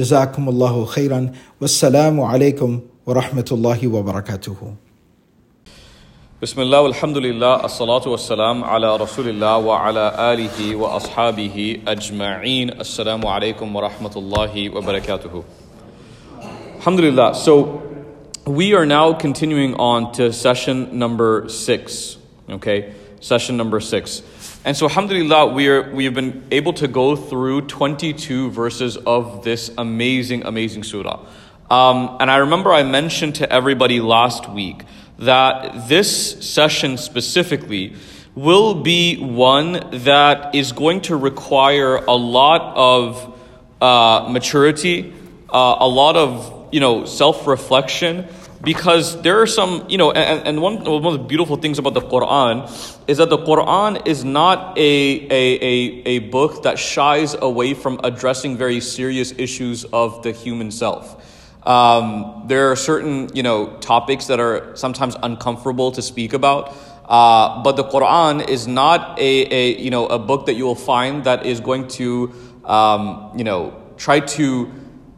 جزاكم الله خيرا. والسلام عليكم ورحمة الله وبركاته. بسم الله والحمد لله الصلاة والسلام على رسول الله وعلى آله وأصحابه أجمعين. السلام عليكم ورحمة الله وبركاته. الحمد لله So we are now continuing on to session number six. Okay? Session number six. And so, alhamdulillah, we, are, we have been able to go through 22 verses of this amazing, amazing surah. Um, and I remember I mentioned to everybody last week that this session specifically will be one that is going to require a lot of uh, maturity, uh, a lot of you know self reflection, because there are some, you know, and, and one, one of the beautiful things about the Quran is that the Quran is not a, a, a, a book that shies away from addressing very serious issues of the human self. Um, there are certain, you know, topics that are sometimes uncomfortable to speak about. Uh, but the Quran is not a, a, you know, a book that you will find that is going to, um, you know, try to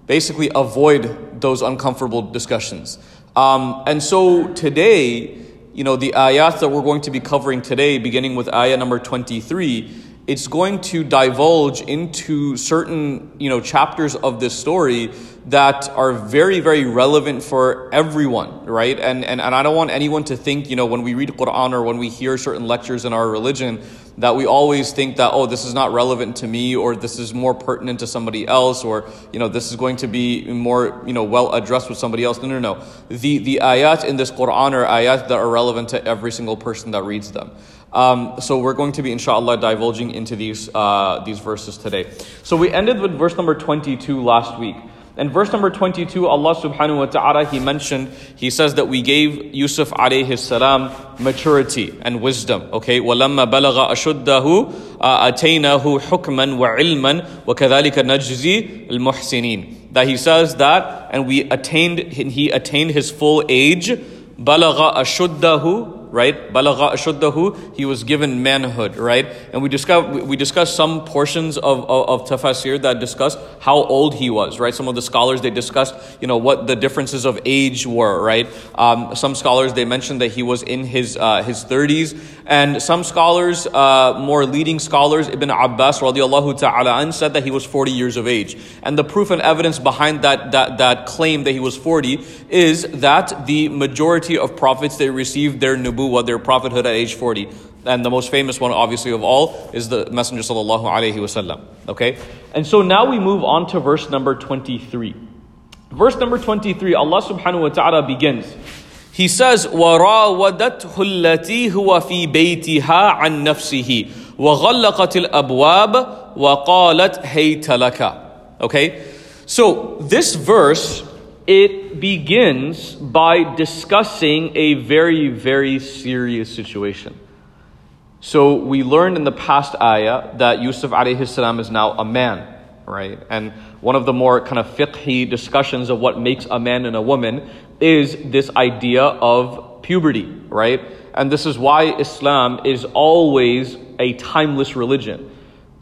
basically avoid those uncomfortable discussions. Um, and so today, you know, the ayat that we're going to be covering today, beginning with ayah number 23, it's going to divulge into certain, you know, chapters of this story that are very, very relevant for everyone, right? And, and, and I don't want anyone to think, you know, when we read Quran or when we hear certain lectures in our religion, that we always think that, oh, this is not relevant to me or this is more pertinent to somebody else or, you know, this is going to be more, you know, well addressed with somebody else. No, no, no. The, the ayat in this Quran are ayat that are relevant to every single person that reads them. Um, so we're going to be, inshallah, divulging into these, uh, these verses today. So we ended with verse number 22 last week. And verse number 22, Allah subhanahu wa ta'ala, He mentioned, He says that we gave Yusuf alayhi salam maturity and wisdom. Okay, وَلَمَّا بَلَغَ أَشُدَّهُ أَتَيْنَاهُ حُكْمًا وَعِلْمًا وَكَذَلِكَ نَجْزِي الْمُحْسِنِينَ That He says that, and we attained, He attained His full age, بَلَغَ أَشُدَّهُ right? Balagha ashuddahu, he was given manhood, right? And we discuss we discussed some portions of, of, of that discuss how old he was, right? Some of the scholars they discussed, you know, what the differences of age were, right? Um, some scholars they mentioned that he was in his uh, his 30s, and some scholars, uh, more leading scholars, Ibn Abbas radiallahu ta'ala an, said that he was 40 years of age. And the proof and evidence behind that, that, that claim that he was 40 is that the majority of prophets, they received their nubuwwah, their prophethood at age 40. And the most famous one, obviously, of all is the Messenger sallallahu alaihi wasallam. Okay? And so now we move on to verse number 23. Verse number 23, Allah subhanahu wa ta'ala begins. He says, وَرَاوَدَتْهُ الَّتِي هُوَ فِي بَيْتِهَا عَن نَفْسِهِ وَغَلَّقَتِ الْأَبْوَابَ وَقَالَتْ هَيْتَ لَكَ Okay? So, this verse, it begins by discussing a very, very serious situation. So, we learned in the past ayah that Yusuf alayhi salam is now a man, right? And one of the more kind of fiqhi discussions of what makes a man and a woman is this idea of puberty, right? And this is why Islam is always a timeless religion.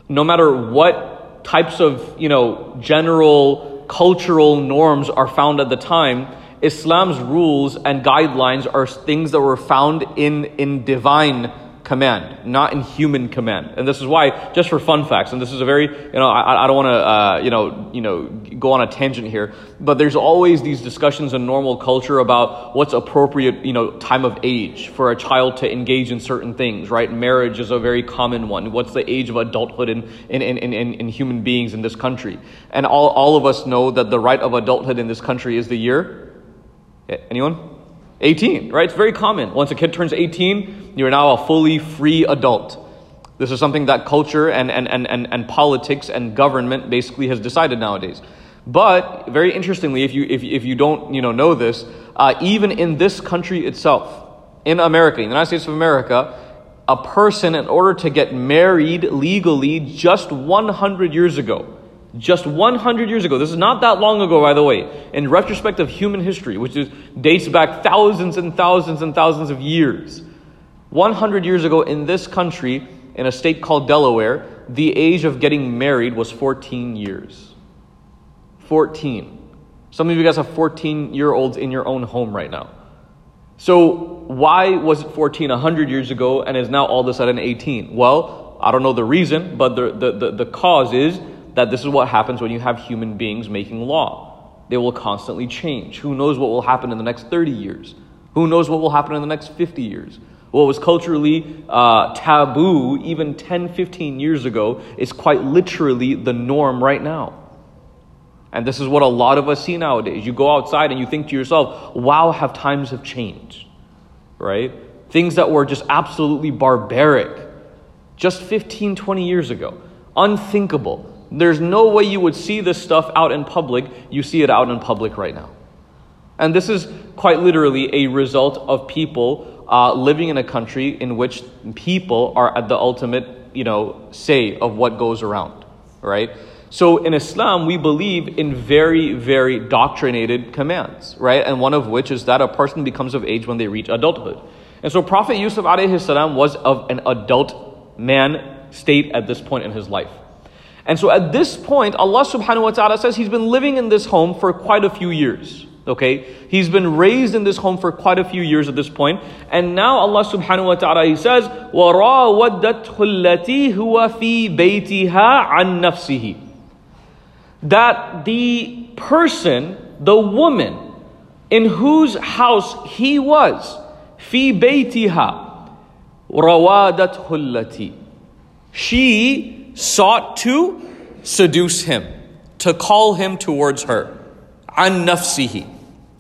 No matter what types of, you know, general cultural norms are found at the time, Islam's rules and guidelines are things that were found in, in divine command, not in human command. And this is why, just for fun facts, and this is a very, you know, I, I don't want to, uh, you know, you know, go on a tangent here, but there's always these discussions in normal culture about what's appropriate, you know, time of age for a child to engage in certain things, right? Marriage is a very common one. What's the age of adulthood in, in, in, in, in human beings in this country? And all, all of us know that the right of adulthood in this country is the year. Anyone? 18, right? It's very common. Once a kid turns 18, you're now a fully free adult. This is something that culture and, and, and, and, and politics and government basically has decided nowadays. But very interestingly, if you, if, if you don't you know, know this, uh, even in this country itself, in America, in the United States of America, a person, in order to get married legally just 100 years ago, just 100 years ago, this is not that long ago, by the way, in retrospect of human history, which is, dates back thousands and thousands and thousands of years. 100 years ago in this country, in a state called Delaware, the age of getting married was 14 years. 14. Some of you guys have 14 year olds in your own home right now. So, why was it 14 100 years ago and is now all of a sudden 18? Well, I don't know the reason, but the, the, the, the cause is that this is what happens when you have human beings making law. They will constantly change. Who knows what will happen in the next 30 years? Who knows what will happen in the next 50 years? What was culturally uh, taboo even 10, 15 years ago is quite literally the norm right now. And this is what a lot of us see nowadays. You go outside and you think to yourself, wow, have times have changed, right? Things that were just absolutely barbaric just 15, 20 years ago, unthinkable. There's no way you would see this stuff out in public. You see it out in public right now. And this is quite literally a result of people uh, living in a country in which people are at the ultimate, you know, say of what goes around, right? So in Islam, we believe in very, very doctrinated commands, right? And one of which is that a person becomes of age when they reach adulthood. And so Prophet Yusuf was of an adult man state at this point in his life. And so at this point, Allah subhanahu wa ta'ala says he's been living in this home for quite a few years. Okay? He's been raised in this home for quite a few years at this point. And now Allah subhanahu wa ta'ala he says, وَرَاوَدَّتْهُ الَّتِي هُوَ فِي بَيْتِهَا عَن نَفْسِهِ That the person, the woman, in whose house he was, في بيتها روادته التي she sought to seduce him, to call him towards her. An nafsihi.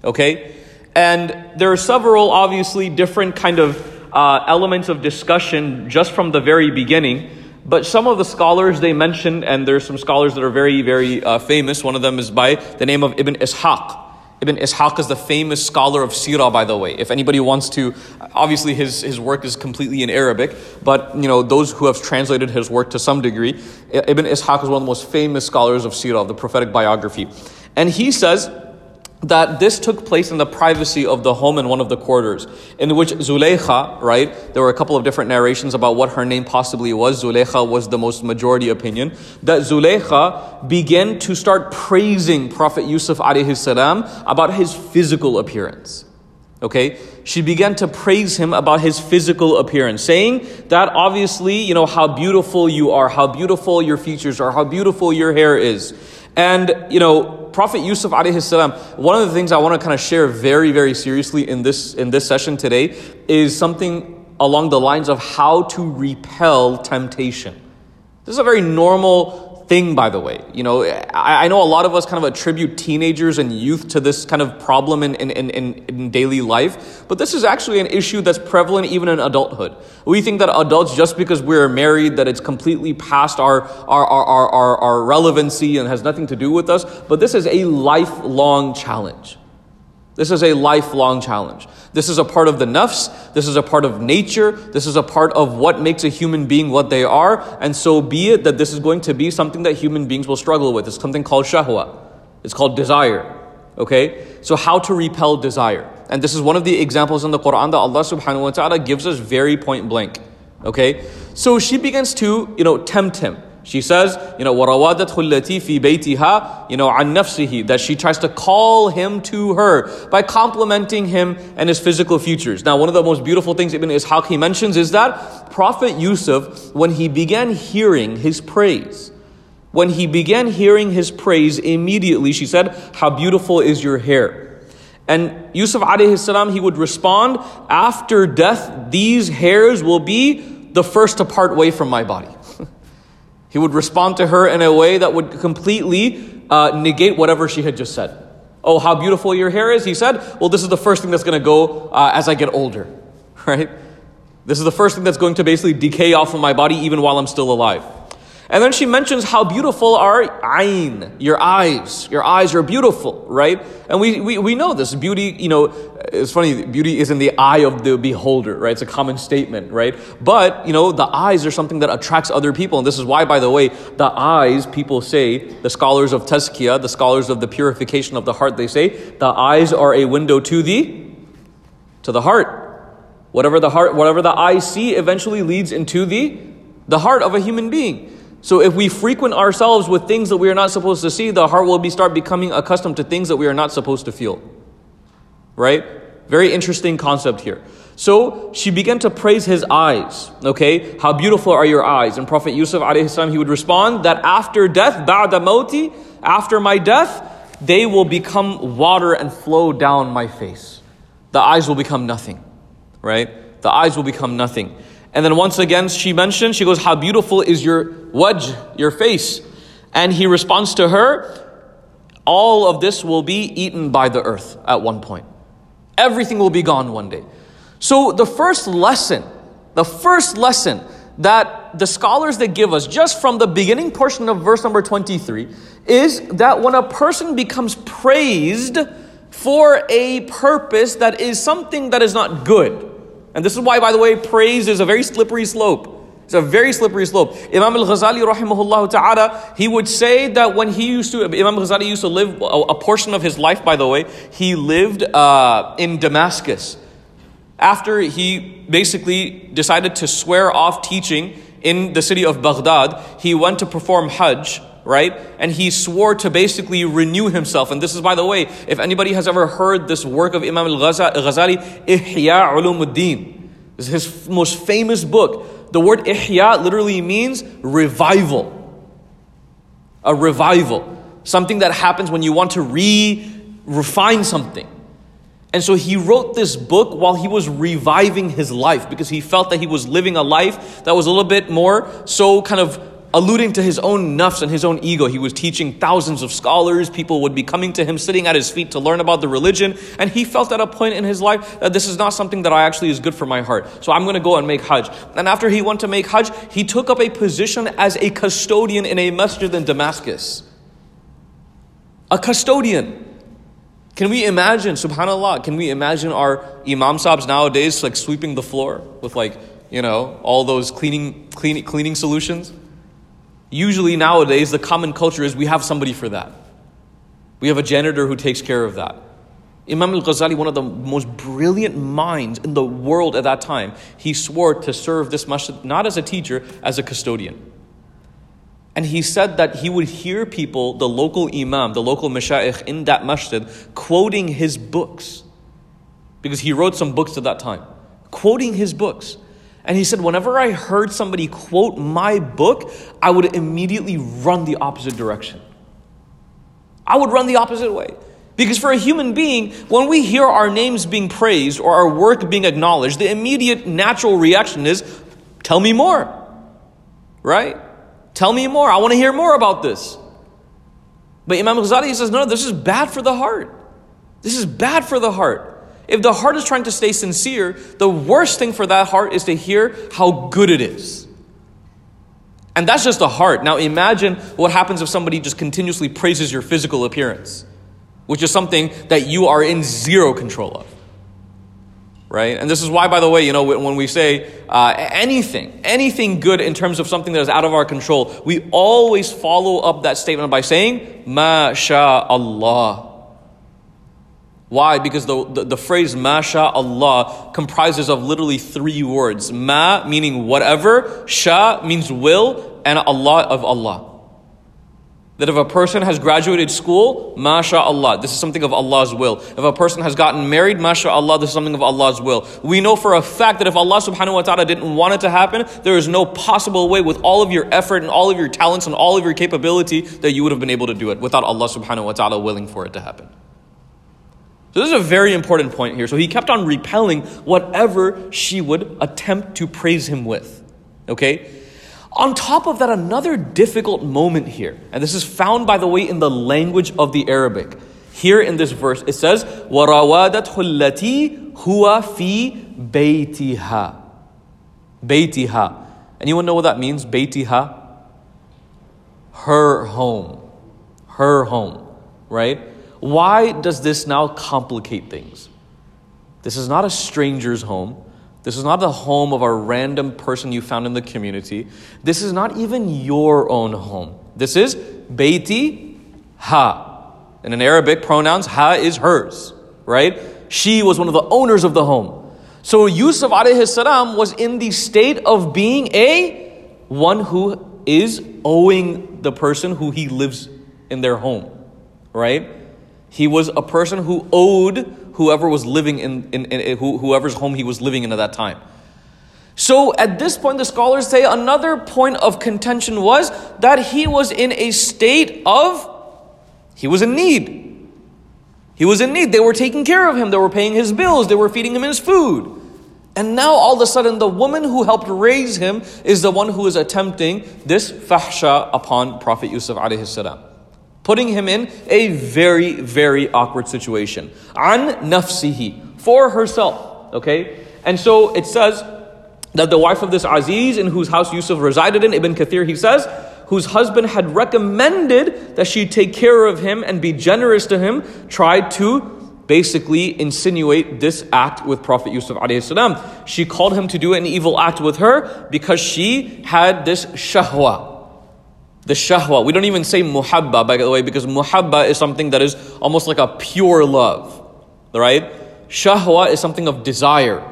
Okay? And there are several, obviously, different kind of uh, elements of discussion just from the very beginning. But some of the scholars they mentioned, and there's some scholars that are very, very uh, famous. One of them is by the name of Ibn Ishaq. Ibn Ishaq is the famous scholar of Sirah, by the way. If anybody wants to, obviously his, his work is completely in Arabic, but you know those who have translated his work to some degree, Ibn Ishaq is one of the most famous scholars of Sirah, the prophetic biography, and he says that this took place in the privacy of the home in one of the quarters, in which Zuleikha, right? There were a couple of different narrations about what her name possibly was. Zuleikha was the most majority opinion. That Zuleikha began to start praising Prophet Yusuf alayhi salam about his physical appearance. Okay? She began to praise him about his physical appearance, saying that obviously, you know, how beautiful you are, how beautiful your features are, how beautiful your hair is. And, you know, Prophet Yusuf alayhi salam, one of the things I want to kind of share very, very seriously in this, in this session today is something along the lines of how to repel temptation. This is a very normal thing, by the way. You know, I, I, know a lot of us kind of attribute teenagers and youth to this kind of problem in, in, in, in daily life, but this is actually an issue that's prevalent even in adulthood. We think that adults, just because we're married, that it's completely past our, our, our, our, our relevancy and has nothing to do with us, but this is a lifelong challenge. This is a lifelong challenge. This is a part of the nafs. This is a part of nature. This is a part of what makes a human being what they are. And so be it that this is going to be something that human beings will struggle with. It's something called shahwa. It's called desire. Okay? So how to repel desire. And this is one of the examples in the Quran that Allah subhanahu wa ta'ala gives us very point blank. Okay? So she begins to, you know, tempt him. She says, you know, وَرَوَادَتْهُ الَّتِي فِي بَيْتِهَا, you know, عَن نَفْسِهِ, that she tries to call him to her by complimenting him and his physical features. Now, one of the most beautiful things Ibn Ishaq he mentions is that Prophet Yusuf, when he began hearing his praise, when he began hearing his praise, immediately she said, How beautiful is your hair. And Yusuf alayhi salam, he would respond, After death, these hairs will be the first to part way from my body. He would respond to her in a way that would completely uh, negate whatever she had just said. Oh, how beautiful your hair is, he said. Well, this is the first thing that's going to go uh, as I get older, right? This is the first thing that's going to basically decay off of my body even while I'm still alive. And then she mentions how beautiful are ayn, your eyes. Your eyes are beautiful, right? And we, we, we know this. Beauty, you know, it's funny, beauty is in the eye of the beholder, right? It's a common statement, right? But, you know, the eyes are something that attracts other people. And this is why, by the way, the eyes, people say, the scholars of tazkiyah, the scholars of the purification of the heart, they say, the eyes are a window to the, to the heart. Whatever the heart, whatever the eye see eventually leads into the, the heart of a human being. So if we frequent ourselves with things that we are not supposed to see, the heart will be start becoming accustomed to things that we are not supposed to feel. Right? Very interesting concept here. So she began to praise his eyes. Okay, how beautiful are your eyes? And Prophet Yusuf alayhi he would respond that after death, ba'da moti, after my death, they will become water and flow down my face. The eyes will become nothing. Right? The eyes will become nothing. And then once again, she mentioned, she goes, How beautiful is your wajh, your face? And he responds to her, All of this will be eaten by the earth at one point. Everything will be gone one day. So the first lesson, the first lesson that the scholars that give us just from the beginning portion of verse number 23 is that when a person becomes praised for a purpose that is something that is not good, and this is why, by the way, praise is a very slippery slope. It's a very slippery slope. Imam al-Ghazali rahimahullah ta'ala, he would say that when he used to, Imam al-Ghazali used to live, a, portion of his life, by the way, he lived uh, in Damascus. After he basically decided to swear off teaching in the city of Baghdad, he went to perform Hajj right? And he swore to basically renew himself. And this is, by the way, if anybody has ever heard this work of Imam al-Ghazali, Ihya Ulumuddin. Is his most famous book. The word Ihya literally means revival. A revival. Something that happens when you want to re refine something. And so he wrote this book while he was reviving his life because he felt that he was living a life that was a little bit more so kind of alluding to his own nafs and his own ego. He was teaching thousands of scholars. People would be coming to him, sitting at his feet to learn about the religion. And he felt at a point in his life that this is not something that I actually is good for my heart. So I'm going to go and make Hajj. And after he went to make Hajj, he took up a position as a custodian in a masjid in Damascus. A custodian. Can we imagine, subhanAllah, can we imagine our imam sabs nowadays like sweeping the floor with like, you know, all those cleaning, cleaning, cleaning solutions? Usually nowadays, the common culture is we have somebody for that. We have a janitor who takes care of that. Imam al Ghazali, one of the most brilliant minds in the world at that time, he swore to serve this masjid not as a teacher, as a custodian. And he said that he would hear people, the local imam, the local mashayikh in that masjid, quoting his books. Because he wrote some books at that time, quoting his books. And he said, whenever I heard somebody quote my book, I would immediately run the opposite direction. I would run the opposite way. Because for a human being, when we hear our names being praised or our work being acknowledged, the immediate natural reaction is, tell me more. Right? Tell me more. I want to hear more about this. But Imam Ghazali says, no, this is bad for the heart. This is bad for the heart. If the heart is trying to stay sincere, the worst thing for that heart is to hear how good it is. And that's just the heart. Now imagine what happens if somebody just continuously praises your physical appearance, which is something that you are in zero control of. Right? And this is why, by the way, you know, when we say uh, anything, anything good in terms of something that is out of our control, we always follow up that statement by saying, Ma sha Allah. Why? Because the, the, the phrase Masha Allah comprises of literally three words. Ma meaning whatever, Sha means will, and Allah of Allah. That if a person has graduated school, mashallah, this is something of Allah's will. If a person has gotten married, mashallah, this is something of Allah's will. We know for a fact that if Allah subhanahu wa ta'ala didn't want it to happen, there is no possible way with all of your effort and all of your talents and all of your capability that you would have been able to do it without Allah subhanahu wa ta'ala willing for it to happen. So this is a very important point here. So he kept on repelling whatever she would attempt to praise him with. Okay? On top of that, another difficult moment here, and this is found, by the way, in the language of the Arabic. Here in this verse, it says, وَرَوَادَتْهُ الَّتِي هُوَ فِي بَيْتِهَا بَيْتِهَا. Anyone know what that means? بَيْتِهَا? Her home. Her home. Right? Why does this now complicate things? This is not a stranger's home. This is not the home of a random person you found in the community. This is not even your own home. This is Beiti Ha. And in Arabic, pronouns Ha is hers, right? She was one of the owners of the home. So Yusuf alayhi salam was in the state of being a one who is owing the person who he lives in their home, right? He was a person who owed whoever was living in, in, in, whoever's home he was living in at that time. So at this point, the scholars say another point of contention was that he was in a state of, he was in need. He was in need. They were taking care of him. They were paying his bills. They were feeding him his food. And now all of a sudden, the woman who helped raise him is the one who is attempting this fahsha upon Prophet Yusuf alayhi salam putting him in a very, very awkward situation. An nafsihi, for herself. Okay? And so it says that the wife of this Aziz, in whose house Yusuf resided in, Ibn Kathir, he says, whose husband had recommended that she take care of him and be generous to him, tried to basically insinuate this act with Prophet Yusuf salam. She called him to do an evil act with her because she had this shahwa, the shahwa. We don't even say muhabba, by the way, because muhabba is something that is almost like a pure love. Right? Shahwa is something of desire.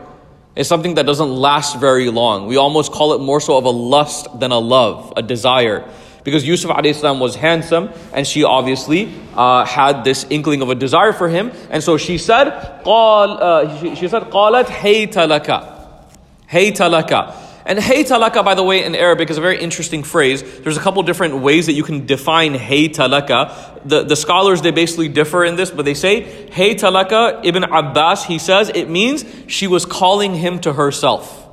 It's something that doesn't last very long. We almost call it more so of a lust than a love, a desire. Because Yusuf salam was handsome, and she obviously uh, had this inkling of a desire for him, and so she said, قال, uh, she, she said, قالت هيت لك, هيت لك. And hey talaka, by the way, in Arabic is a very interesting phrase. There's a couple different ways that you can define hey talaka. The, the scholars, they basically differ in this, but they say, hey talaka, Ibn Abbas, he says it means she was calling him to herself.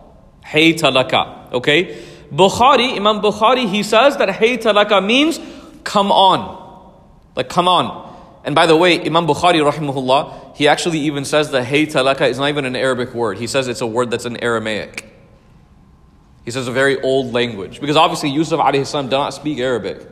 Hey talaka, okay? Bukhari, Imam Bukhari, he says that hey talaka means come on. Like come on. And by the way, Imam Bukhari, rahimahullah, he actually even says that hey talaka is not even an Arabic word. He says it's a word that's in Aramaic. He says a very old language. Because obviously Yusuf alayhi salam did not speak Arabic.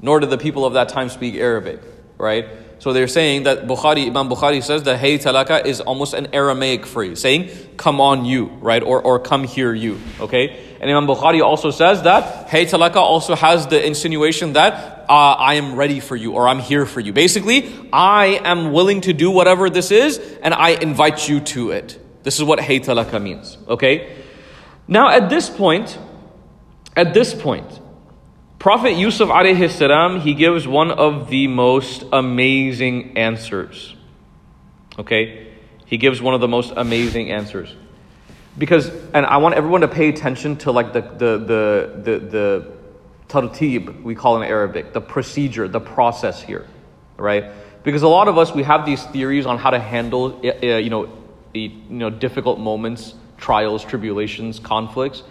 Nor did the people of that time speak Arabic. Right? So they're saying that Bukhari, Imam Bukhari says that hey talaka is almost an Aramaic phrase, saying come on you, right? Or, or come here you. Okay? And Imam Bukhari also says that hey talaka also has the insinuation that uh, I am ready for you or I'm here for you. Basically, I am willing to do whatever this is and I invite you to it. This is what hey talaka means. Okay? Now, at this point, at this point, Prophet Yusuf alayhi salam, he gives one of the most amazing answers. Okay? He gives one of the most amazing answers. Because, and I want everyone to pay attention to like the, the, the, the, the tartib, we call in Arabic, the procedure, the process here, right? Because a lot of us, we have these theories on how to handle, uh, you know, the you know, difficult moments trials, tribulations, conflicts.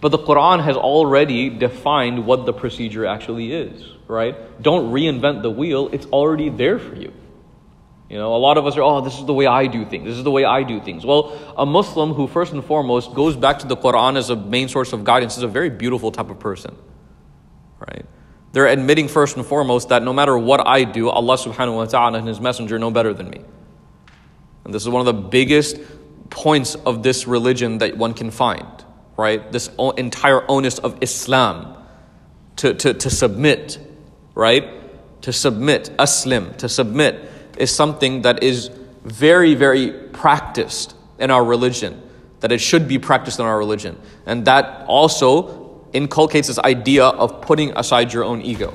But the Quran has already defined what the procedure actually is, right? Don't reinvent the wheel, it's already there for you. You know, a lot of us are, oh, this is the way I do things. This is the way I do things. Well, a Muslim who, first and foremost, goes back to the Quran as a main source of guidance is a very beautiful type of person, right? They're admitting, first and foremost, that no matter what I do, Allah subhanahu wa ta'ala and His Messenger know better than me. And this is one of the biggest points of this religion that one can find, right? This entire onus of Islam to, to, to submit, right? To submit, aslim, to submit is something that is very, very practiced in our religion, that it should be practiced in our religion. And that also inculcates this idea of putting aside your own ego.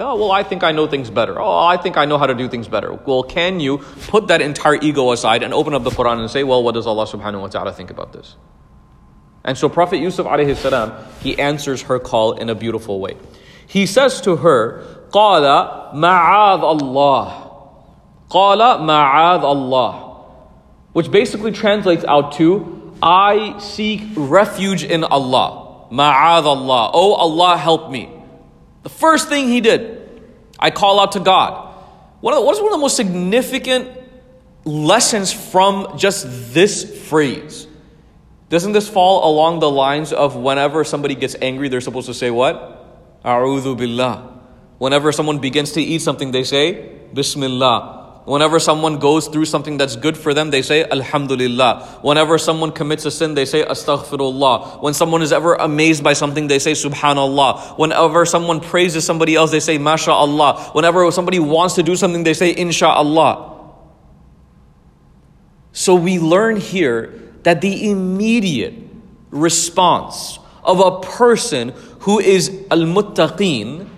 Oh, well, I think I know things better. Oh, I think I know how to do things better. Well, can you put that entire ego aside and open up the Quran and say, well, what does Allah subhanahu wa ta'ala think about this? And so Prophet Yusuf alayhi salam, he answers her call in a beautiful way. He says to her, قال معاذ الله قال معاذ Allah which basically translates out to I seek refuge in Allah معاذ Allah oh Allah help me the first thing he did I call out to God. What is one of the most significant lessons from just this phrase? Doesn't this fall along the lines of whenever somebody gets angry they're supposed to say what? A'udhu billah. Whenever someone begins to eat something, they say, Bismillah. Whenever someone goes through something that's good for them, they say Alhamdulillah. Whenever someone commits a sin, they say Astaghfirullah. When someone is ever amazed by something, they say Subhanallah. Whenever someone praises somebody else, they say MashaAllah. Whenever somebody wants to do something, they say Insha'Allah. So we learn here that the immediate response of a person who is al-muttaqeen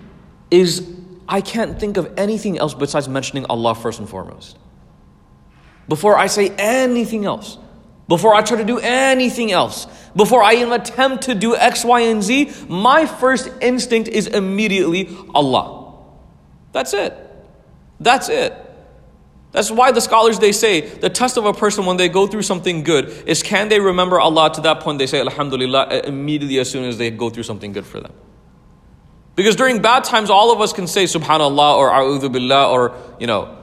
is I can't think of anything else besides mentioning Allah first and foremost. Before I say anything else, before I try to do anything else, before I even attempt to do X, Y, and Z, my first instinct is immediately Allah. That's it. That's it. That's why the scholars they say the test of a person when they go through something good is can they remember Allah to that point they say Alhamdulillah immediately as soon as they go through something good for them. Because during bad times, all of us can say subhanallah or a'udhu billah or, you know,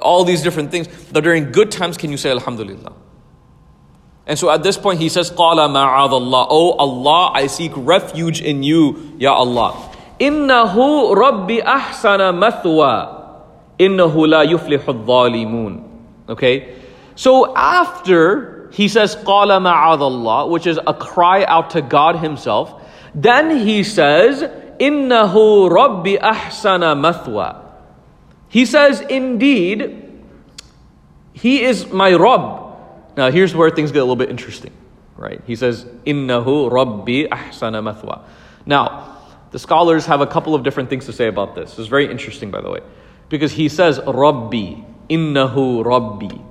all these different things. But during good times, can you say alhamdulillah? And so at this point, he says, Qala ma'adallah. Oh Allah, I seek refuge in you, Ya Allah. Innahu rabbi ahsana mathwa. Innahu la yuflihu dhalimun. Okay? So after he says, Qala ma'adallah, which is a cry out to God Himself, then he says, Innahu Rabbi ahsana mathwa. He says, indeed, he is my Rabb. Now here's where things get a little bit interesting, right? He says, Innahu Rabbi ahsana mathwa. Now, the scholars have a couple of different things to say about this. It's very interesting, by the way, because he says, Rabbi, Innahu Rabbi,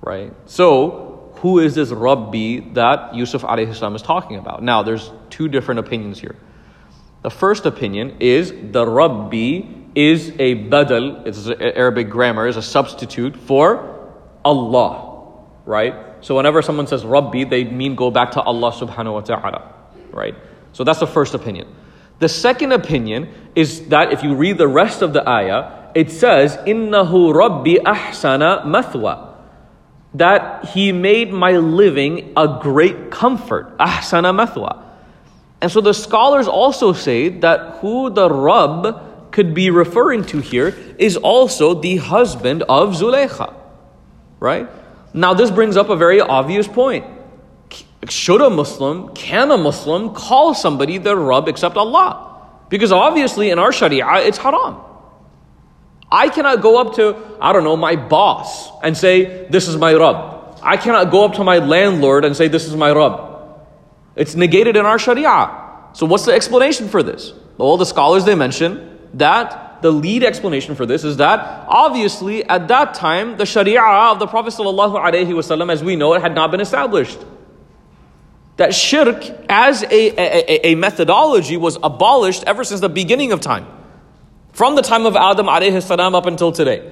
right? So, who is this Rabbi that Yusuf alayhi is talking about? Now, there's two different opinions here. The first opinion is the Rabbi is a badal, it's Arabic grammar, is a substitute for Allah, right? So whenever someone says Rabbi, they mean go back to Allah subhanahu wa ta'ala, right? So that's the first opinion. The second opinion is that if you read the rest of the ayah, it says, Innahu Rabbi ahsana mathwa. That he made my living a great comfort. Ahsana mathwa. And so the scholars also say that who the Rabb could be referring to here is also the husband of Zulaykha. Right? Now, this brings up a very obvious point. Should a Muslim, can a Muslim call somebody their Rabb except Allah? Because obviously in our Sharia, it's haram. I cannot go up to, I don't know, my boss and say, This is my Rabb. I cannot go up to my landlord and say, This is my Rabb. It's negated in our Sharia. So what's the explanation for this? Well, the scholars they mention that the lead explanation for this is that obviously at that time the Sharia of the Prophet ﷺ, as we know it, had not been established. That shirk as a, a, a methodology was abolished ever since the beginning of time. From the time of Adam alayhi up until today.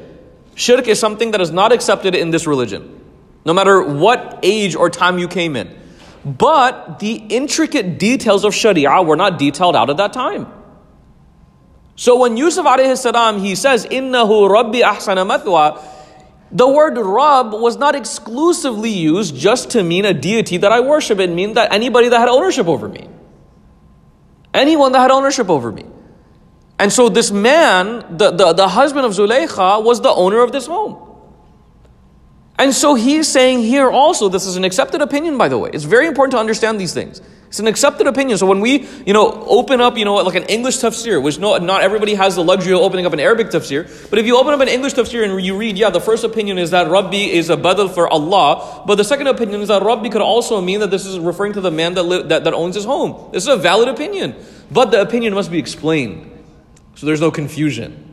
Shirk is something that is not accepted in this religion. No matter what age or time you came in. But the intricate details of Sharia were not detailed out at that time. So when Yusuf alayhi salam, he says, Innahu Rabbi ahsana mathwa, the word Rabb was not exclusively used just to mean a deity that I worship. It meant that anybody that had ownership over me. Anyone that had ownership over me. And so this man, the, the, the husband of Zulaykha, was the owner of this home. And so he's saying here also, this is an accepted opinion, by the way. It's very important to understand these things. It's an accepted opinion. So when we, you know, open up, you know, like an English tafsir, which no, not everybody has the luxury of opening up an Arabic tafsir, but if you open up an English tafsir and you read, yeah, the first opinion is that Rabbi is a badal for Allah, but the second opinion is that Rabbi could also mean that this is referring to the man that, li- that, that owns his home. This is a valid opinion, but the opinion must be explained. So there's no confusion.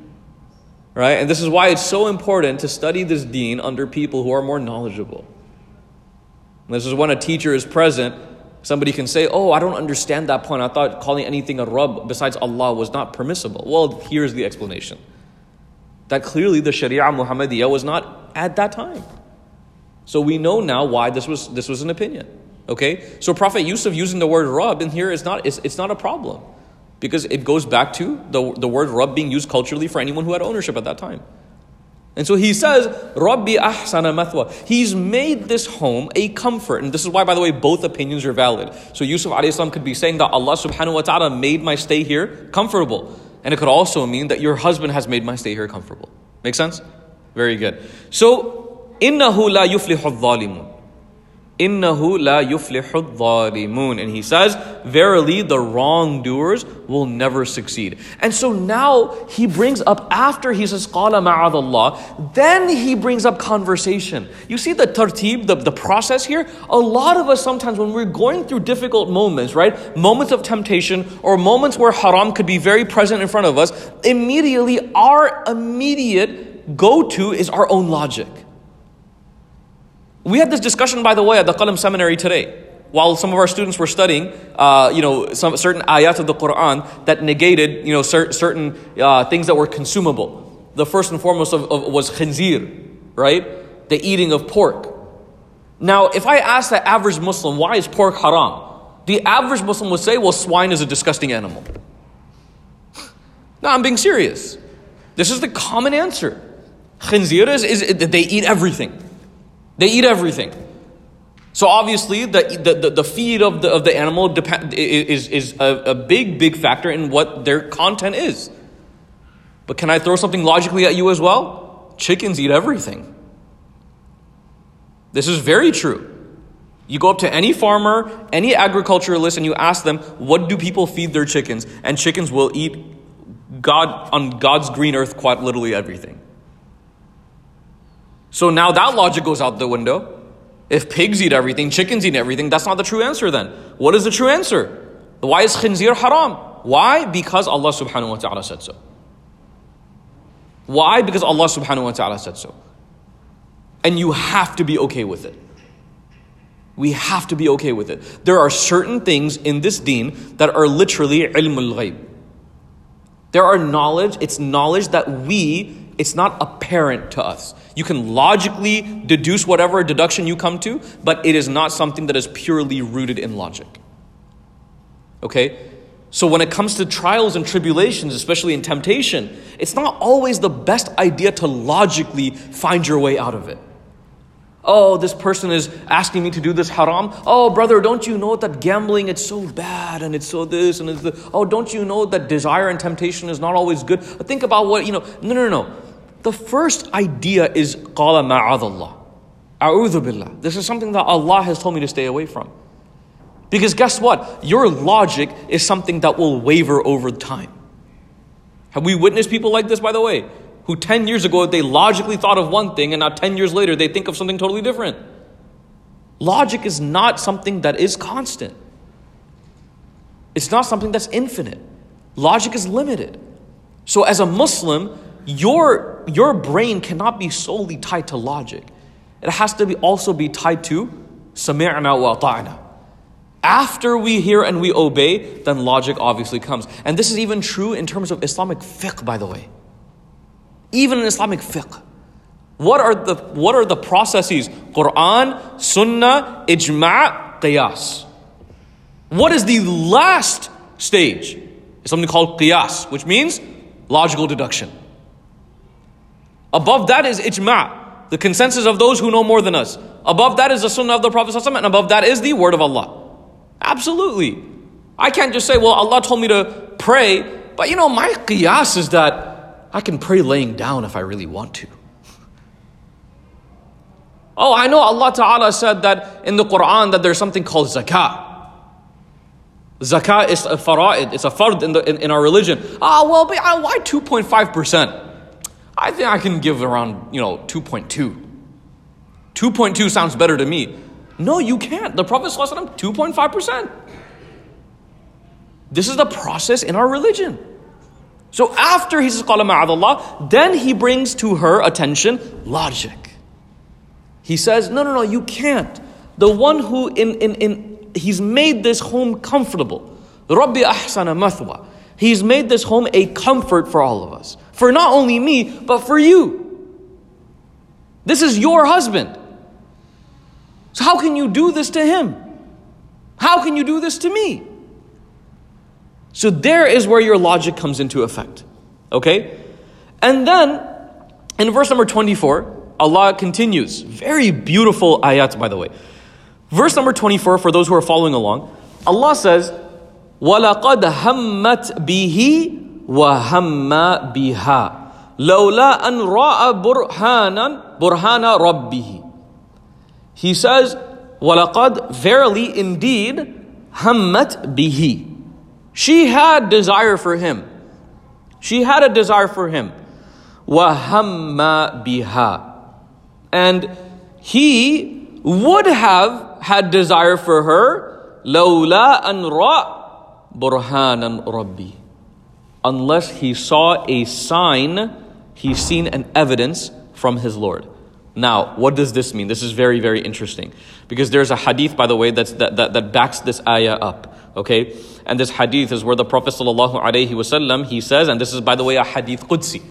Right? And this is why it's so important to study this deen under people who are more knowledgeable. This is when a teacher is present Somebody can say, Oh, I don't understand that point. I thought calling anything a Rabb besides Allah was not permissible. Well, here's the explanation that clearly the Sharia Muhammadiyah was not at that time. So we know now why this was, this was an opinion. Okay? So Prophet Yusuf using the word Rabb in here is not, it's, it's not a problem because it goes back to the, the word Rabb being used culturally for anyone who had ownership at that time. And so he says, Rabbi ahsana mathwa. He's made this home a comfort. And this is why, by the way, both opinions are valid. So Yusuf salam could be saying that Allah subhanahu wa ta'ala made my stay here comfortable. And it could also mean that your husband has made my stay here comfortable. Make sense? Very good. So, innahu la yuflihu dhalimun. Innahu la yuflihu dhalimun. And he says, Verily, the wrongdoers will never succeed. And so now he brings up, after he says, Qala ma'adallah, then he brings up conversation. You see the tartib, the, the process here? A lot of us sometimes, when we're going through difficult moments, right? Moments of temptation or moments where haram could be very present in front of us, immediately our immediate go to is our own logic. We had this discussion, by the way, at the Qalam Seminary today. While some of our students were studying, uh, you know, some certain ayat of the Quran that negated, you know, cer- certain uh, things that were consumable. The first and foremost of, of, was khinzir, right? The eating of pork. Now, if I ask the average Muslim, why is pork haram? The average Muslim would say, well, swine is a disgusting animal. No, I'm being serious. This is the common answer. Khinzir is, is they eat everything. They eat everything. So obviously, the, the, the, feed of the, of the animal is, is a, a big, big factor in what their content is. But can I throw something logically at you as well? Chickens eat everything. This is very true. You go up to any farmer, any agriculturalist, and you ask them, what do people feed their chickens? And chickens will eat God on God's green earth quite literally everything. So now that logic goes out the window. If pigs eat everything, chickens eat everything, that's not the true answer then. What is the true answer? Why is khinzir haram? Why? Because Allah subhanahu wa ta'ala said so. Why? Because Allah subhanahu wa ta'ala said so. And you have to be okay with it. We have to be okay with it. There are certain things in this deen that are literally ilmul ghaib. There are knowledge, it's knowledge that we, it's not apparent to us. You can logically deduce whatever deduction you come to, but it is not something that is purely rooted in logic. Okay? So when it comes to trials and tribulations, especially in temptation, it's not always the best idea to logically find your way out of it. Oh, this person is asking me to do this haram. Oh, brother, don't you know that gambling it's so bad and it's so this and it's the oh, don't you know that desire and temptation is not always good? Think about what you know. No, no, no. The first idea is qala ma'adallah. A'udhu billah. This is something that Allah has told me to stay away from. Because guess what? Your logic is something that will waver over time. Have we witnessed people like this, by the way? Who 10 years ago they logically thought of one thing and now 10 years later they think of something totally different. Logic is not something that is constant, it's not something that's infinite. Logic is limited. So, as a Muslim, your, your brain cannot be solely tied to logic. It has to be also be tied to sami'na wa ta'na. After we hear and we obey, then logic obviously comes. And this is even true in terms of Islamic fiqh, by the way. Even in Islamic fiqh. What are the, what are the processes? Quran, Sunnah, Ijma', Qiyas. What is the last stage? It's something called Qiyas, which means logical deduction. Above that is ijma', the consensus of those who know more than us. Above that is the sunnah of the Prophet and above that is the word of Allah. Absolutely. I can't just say, well, Allah told me to pray, but you know, my qiyas is that I can pray laying down if I really want to. Oh, I know Allah Ta'ala said that in the Quran that there's something called zakah. Zakah is a fara'id, it's a fard in, the, in, in our religion. Ah, well, but, uh, why 2.5%? I think I can give around, you know, 2.2. 2.2 sounds better to me. No, you can't. The Prophet ﷺ, 2.5%. This is the process in our religion. So after he says, Qala ma'adallah, then he brings to her attention logic. He says, no, no, no, you can't. The one who in, in, in he's made this home comfortable. Rabbi ahsana mathwa. He's made this home a comfort for all of us. For not only me, but for you. This is your husband. So how can you do this to him? How can you do this to me? So there is where your logic comes into effect. Okay? And then in verse number 24, Allah continues. Very beautiful ayat, by the way. Verse number 24, for those who are following along, Allah says, وَلَقَدْ هَمَّتْ بِهِ وَهَمَّ بِهَا لَوْلَا أَنْ رَأَ بُرْهَانًا بُرْهَانَ رَبِّهِ He says, وَلَقَدْ Verily, indeed, هَمَّتْ بِهِ she had desire for him. She had a desire for him. Wahamma biha. And he would have had desire for her. Lawla an ra burhanan rabbi. Unless he saw a sign, he's seen an evidence from his Lord. Now, what does this mean? This is very, very interesting. Because there's a hadith, by the way, that's, that, that, that backs this ayah up. Okay? And this hadith is where the Prophet wasallam he says, and this is by the way a hadith Qudsi.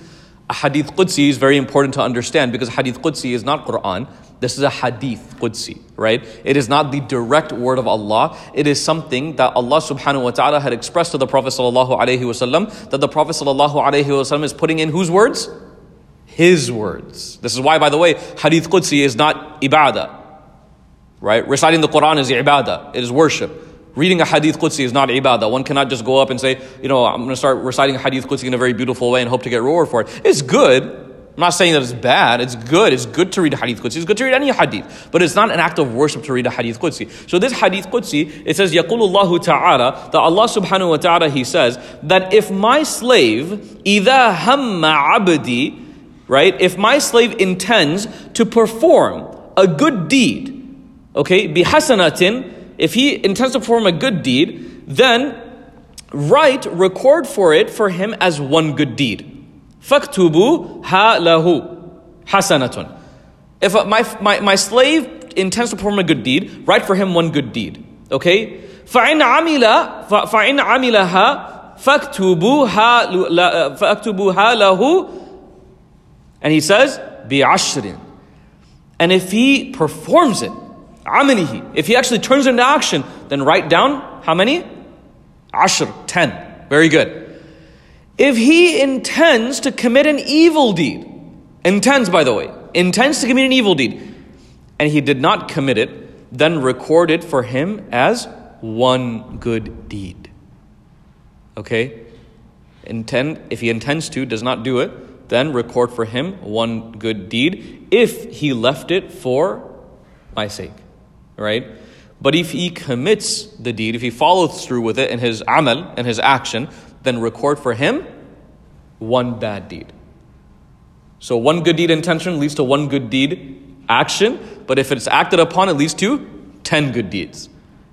A hadith Qudsi is very important to understand because hadith Qudsi is not Quran. This is a hadith Qudsi, right? It is not the direct word of Allah. It is something that Allah subhanahu wa ta'ala had expressed to the Prophet ﷺ that the Prophet ﷺ is putting in whose words? His words. This is why, by the way, hadith Qudsi is not ibadah. Right? Reciting the Quran is ibadah. It is worship. Reading a hadith Qudsi is not ibadah. One cannot just go up and say, you know, I'm going to start reciting a hadith Qudsi in a very beautiful way and hope to get reward for it. It's good. I'm not saying that it's bad. It's good. It's good to read a hadith Qudsi. It's good to read any hadith. But it's not an act of worship to read a hadith Qudsi. So this hadith Qudsi, it says, Yaqulullahu ta'ala, that Allah subhanahu wa ta'ala, He says, that if my slave, إِذَا hamma abdi, right, if my slave intends to perform a good deed, okay, bihasanatin, if he intends to perform a good deed, then write, record for it for him as one good deed. فَاكْتُبُوا ha lahu hasanatun. If my, my, my slave intends to perform a good deed, write for him one good deed. Okay? فَإِنْ عَمِلَ فَإِنْ عَمِلَهَا فَاكْتُبُوهَا فَاكْتُبُوهَا lahu And he says, بِعَشْرٍ And if he performs it, amalihi. If he actually turns into action, then write down how many? Ashr, 10. Very good. If he intends to commit an evil deed, intends by the way, intends to commit an evil deed, and he did not commit it, then record it for him as one good deed. Okay? Intend if he intends to, does not do it, then record for him one good deed if he left it for my sake right? But if he commits the deed, if he follows through with it in his amal, in his action, then record for him one bad deed. So one good deed intention leads to one good deed action, but if it's acted upon, it leads to 10 good deeds.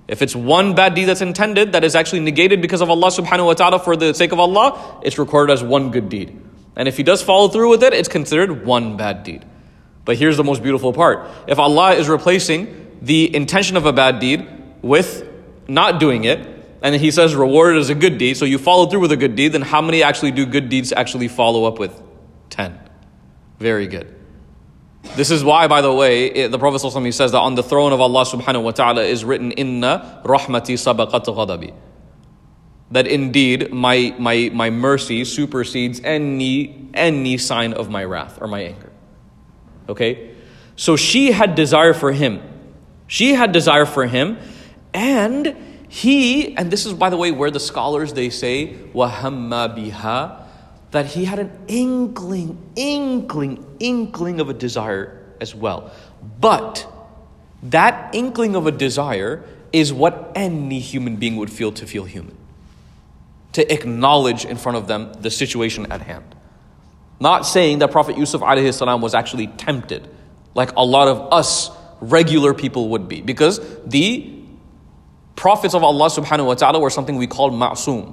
If it's one bad deed that's intended that is actually negated because of Allah subhanahu wa ta'ala for the sake of Allah, it's recorded as one good deed. And if he does follow through with it, it's considered one bad deed. But here's the most beautiful part. If Allah is replacing the intention of a bad deed with not doing it, and he says rewarded as a good deed, so you follow through with a good deed, then how many actually do good deeds actually follow up with? Ten. Very good. This is why, by the way, it, the Prophet ﷺ says that on the throne of Allah subhanahu wa ta'ala is written, Inna rahmati sabaqat ghadabi. That indeed my, my, my mercy supersedes any, any sign of my wrath or my anger. Okay? So she had desire for him. She had desire for him, and he, and this is by the way where the scholars they say, wahamma biha, that he had an inkling, inkling, inkling of a desire as well. But that inkling of a desire is what any human being would feel to feel human. To acknowledge in front of them the situation at hand. Not saying that Prophet Yusuf salam was actually tempted, like a lot of us regular people would be. Because the prophets of Allah subhanahu wa ta'ala were something we call ma'soom.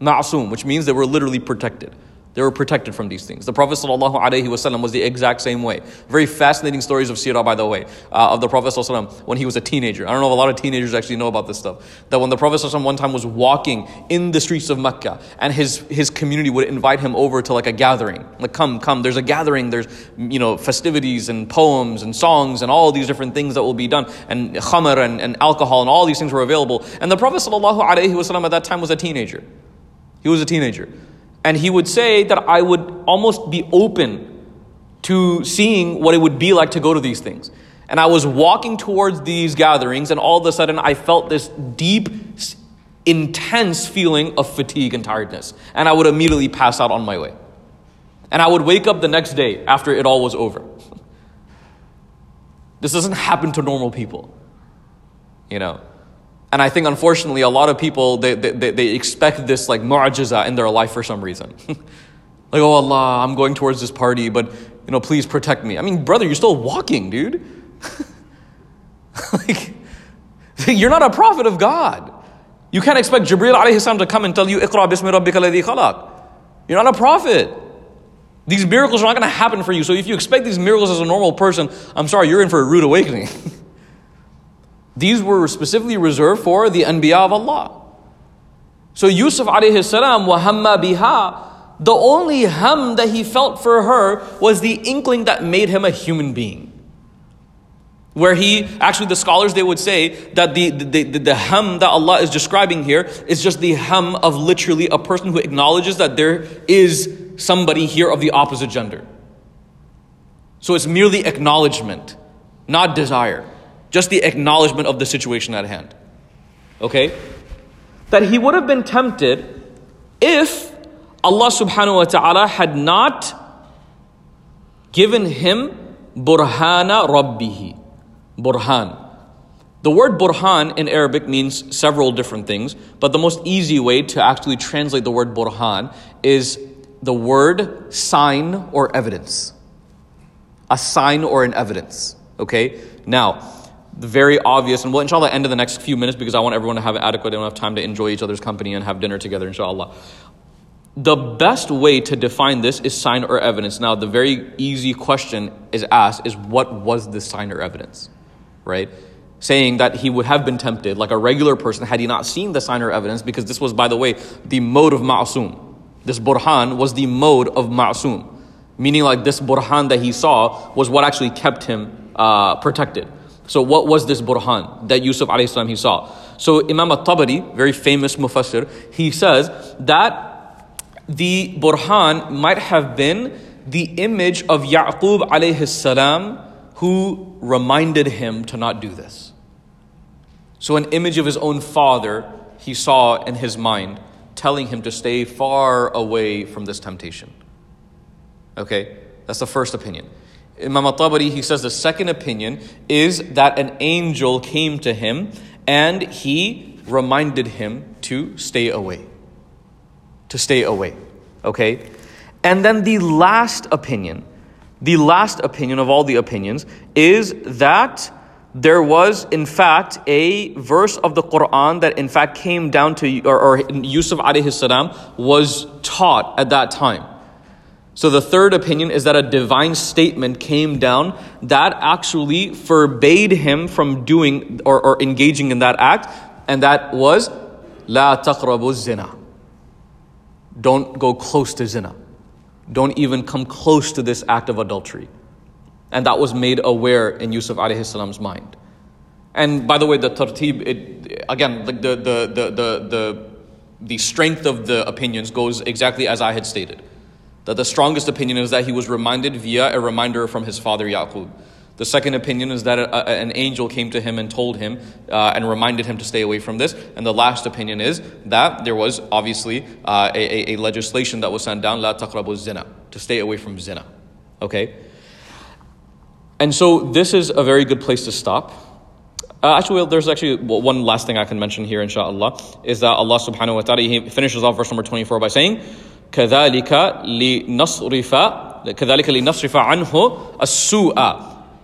Ma'soom, which means they were literally protected. They were protected from these things. The Prophet ﷺ was the exact same way. Very fascinating stories of Sirah, by the way, uh, of the Prophet ﷺ when he was a teenager. I don't know if a lot of teenagers actually know about this stuff. That when the Prophet ﷺ one time was walking in the streets of Mecca and his, his community would invite him over to like a gathering. Like, come, come, there's a gathering, there's, you know, festivities and poems and songs and all these different things that will be done. And khamr and, and alcohol and all these things were available. And the Prophet ﷺ at that time was a teenager. He was a teenager. And he would say that I would almost be open to seeing what it would be like to go to these things. And I was walking towards these gatherings, and all of a sudden I felt this deep, intense feeling of fatigue and tiredness. And I would immediately pass out on my way. And I would wake up the next day after it all was over. this doesn't happen to normal people. You know, and I think, unfortunately, a lot of people, they, they, they expect this like mu'ajiza in their life for some reason. like, oh Allah, I'm going towards this party, but, you know, please protect me. I mean, brother, you're still walking, dude. like, you're not a prophet of God. You can't expect Jibreel alayhi salam to come and tell you, Iqra bismi rabbika ladhi khalaq. You're not a prophet. These miracles are not going to happen for you. So if you expect these miracles as a normal person, I'm sorry, you're in for a rude awakening. These were specifically reserved for the Anbiya of Allah. So Yusuf alayhi salam, wahamma biha, the only ham that he felt for her was the inkling that made him a human being. Where he, actually, the scholars they would say that the, the, the, the ham that Allah is describing here is just the ham of literally a person who acknowledges that there is somebody here of the opposite gender. So it's merely acknowledgement, not desire. Just the acknowledgement of the situation at hand. Okay? That he would have been tempted if Allah subhanahu wa ta'ala had not given him burhana rabbihi. Burhan. The word burhan in Arabic means several different things, but the most easy way to actually translate the word burhan is the word sign or evidence. A sign or an evidence. Okay? Now, the very obvious, and we'll inshallah end in the next few minutes because I want everyone to have adequate enough time to enjoy each other's company and have dinner together, inshallah. The best way to define this is sign or evidence. Now, the very easy question is asked is what was this sign or evidence? Right? Saying that he would have been tempted like a regular person had he not seen the sign or evidence, because this was, by the way, the mode of ma'asum. This burhan was the mode of ma'asum. Meaning, like this burhan that he saw was what actually kept him uh, protected. So what was this burhan that Yusuf alayhi he saw? So Imam al-Tabari, very famous mufassir, he says that the burhan might have been the image of Yaqub alayhi salam who reminded him to not do this. So an image of his own father he saw in his mind telling him to stay far away from this temptation. Okay? That's the first opinion. Imam al-Tabari, he says the second opinion is that an angel came to him and he reminded him to stay away. To stay away. Okay? And then the last opinion, the last opinion of all the opinions is that there was in fact a verse of the Quran that in fact came down to, or, or Yusuf alayhi salam was taught at that time. So the third opinion is that a divine statement came down that actually forbade him from doing or, or engaging in that act, and that was La taqrabu zina. Don't go close to zina. Don't even come close to this act of adultery. And that was made aware in Yusuf alayhi salam's mind. And by the way, the tartib, it, again, the, the, the, the, the, the strength of the opinions goes exactly as I had stated. That the strongest opinion is that he was reminded via a reminder from his father Yaqub. The second opinion is that a, a, an angel came to him and told him uh, and reminded him to stay away from this. And the last opinion is that there was obviously uh, a, a, legislation that was sent down, la taqrabu zina, to stay away from zina. Okay? And so this is a very good place to stop. Uh, actually, there's actually one last thing I can mention here, inshallah, is that Allah subhanahu wa ta'ala, He finishes off verse number 24 by saying, كذلك لنصرف كذلك لنصرف عنه السوء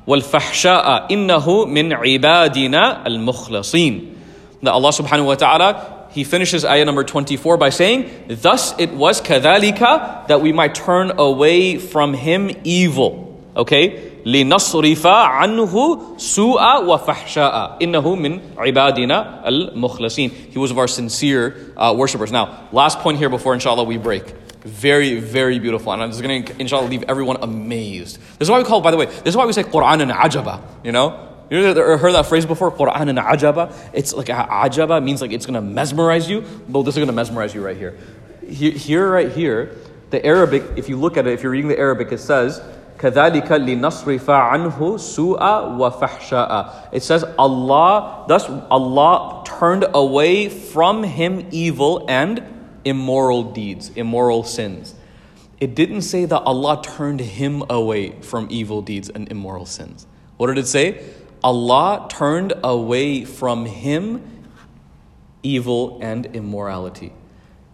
والفحشاء إنه من عبادنا المخلصين. That Allah subhanahu wa ta'ala he finishes ayah number 24 by saying, Thus it was kadhalika that we might turn away from him evil. Okay? لنصرف عنه سوء وفحشاء إنه من عبادنا المخلصين He was of our sincere uh, worshippers. Now, last point here before inshallah we break. Very, very beautiful. And I'm just going to, inshallah, leave everyone amazed. This is why we call, by the way, this is why we say Quran and ajaba. You know? You heard that phrase before? Quran and ajaba. It's like ajaba means like it's going to mesmerize you. Well, this is going to mesmerize you right here. Here, right here, the Arabic, if you look at it, if you're reading the Arabic, it says, كذلك لنصرف عنه سوء وفحشاء. It says Allah, thus Allah turned away from him evil and immoral deeds, immoral sins. It didn't say that Allah turned him away from evil deeds and immoral sins. What did it say? Allah turned away from him evil and immorality.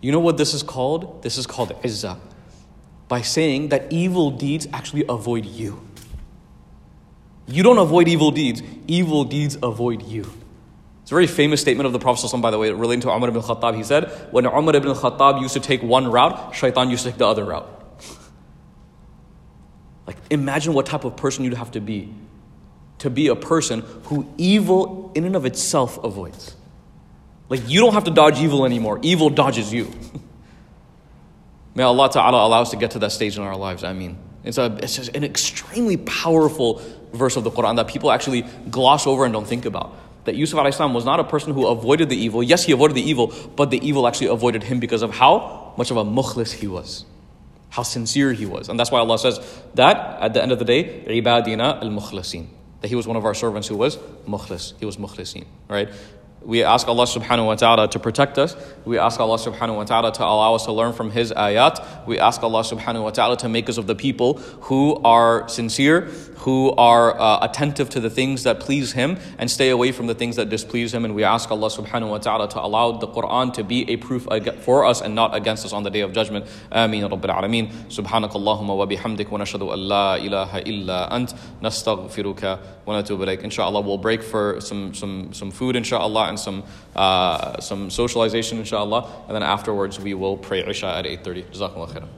You know what this is called? This is called izzah by saying that evil deeds actually avoid you. You don't avoid evil deeds, evil deeds avoid you. It's a very famous statement of the Prophet, by the way, relating to Umar ibn Khattab. He said, When Umar ibn Khattab used to take one route, shaitan used to take the other route. like, imagine what type of person you'd have to be to be a person who evil in and of itself avoids. Like, you don't have to dodge evil anymore, evil dodges you. May Allah Ta'ala allow us to get to that stage in our lives. I mean, it's, a, it's just an extremely powerful verse of the Quran that people actually gloss over and don't think about. That Yusuf salam was not a person who avoided the evil. Yes, he avoided the evil, but the evil actually avoided him because of how much of a mukhlis he was. How sincere he was. And that's why Allah says that at the end of the day, ibadina al mukhlasin. That he was one of our servants who was mukhlis. He was mukhlisin. Right? We ask Allah subhanahu wa ta'ala to protect us. We ask Allah subhanahu wa ta'ala to allow us to learn from His ayat. We ask Allah subhanahu wa ta'ala to make us of the people who are sincere, who are uh, attentive to the things that please Him and stay away from the things that displease Him. And we ask Allah subhanahu wa ta'ala to allow the Quran to be a proof for us and not against us on the day of judgment. Ameen Rabbil Alameen. Subhanak Allahumma wa bihamdik wa nashadu an la ilaha illa ant nastaghfiruka wa natubu. Inshallah, we'll break for some, some, some food, inshallah, and some, uh, some socialization, inshallah. And then afterwards, we will pray Isha at 8.30. Jazakumullah khairan.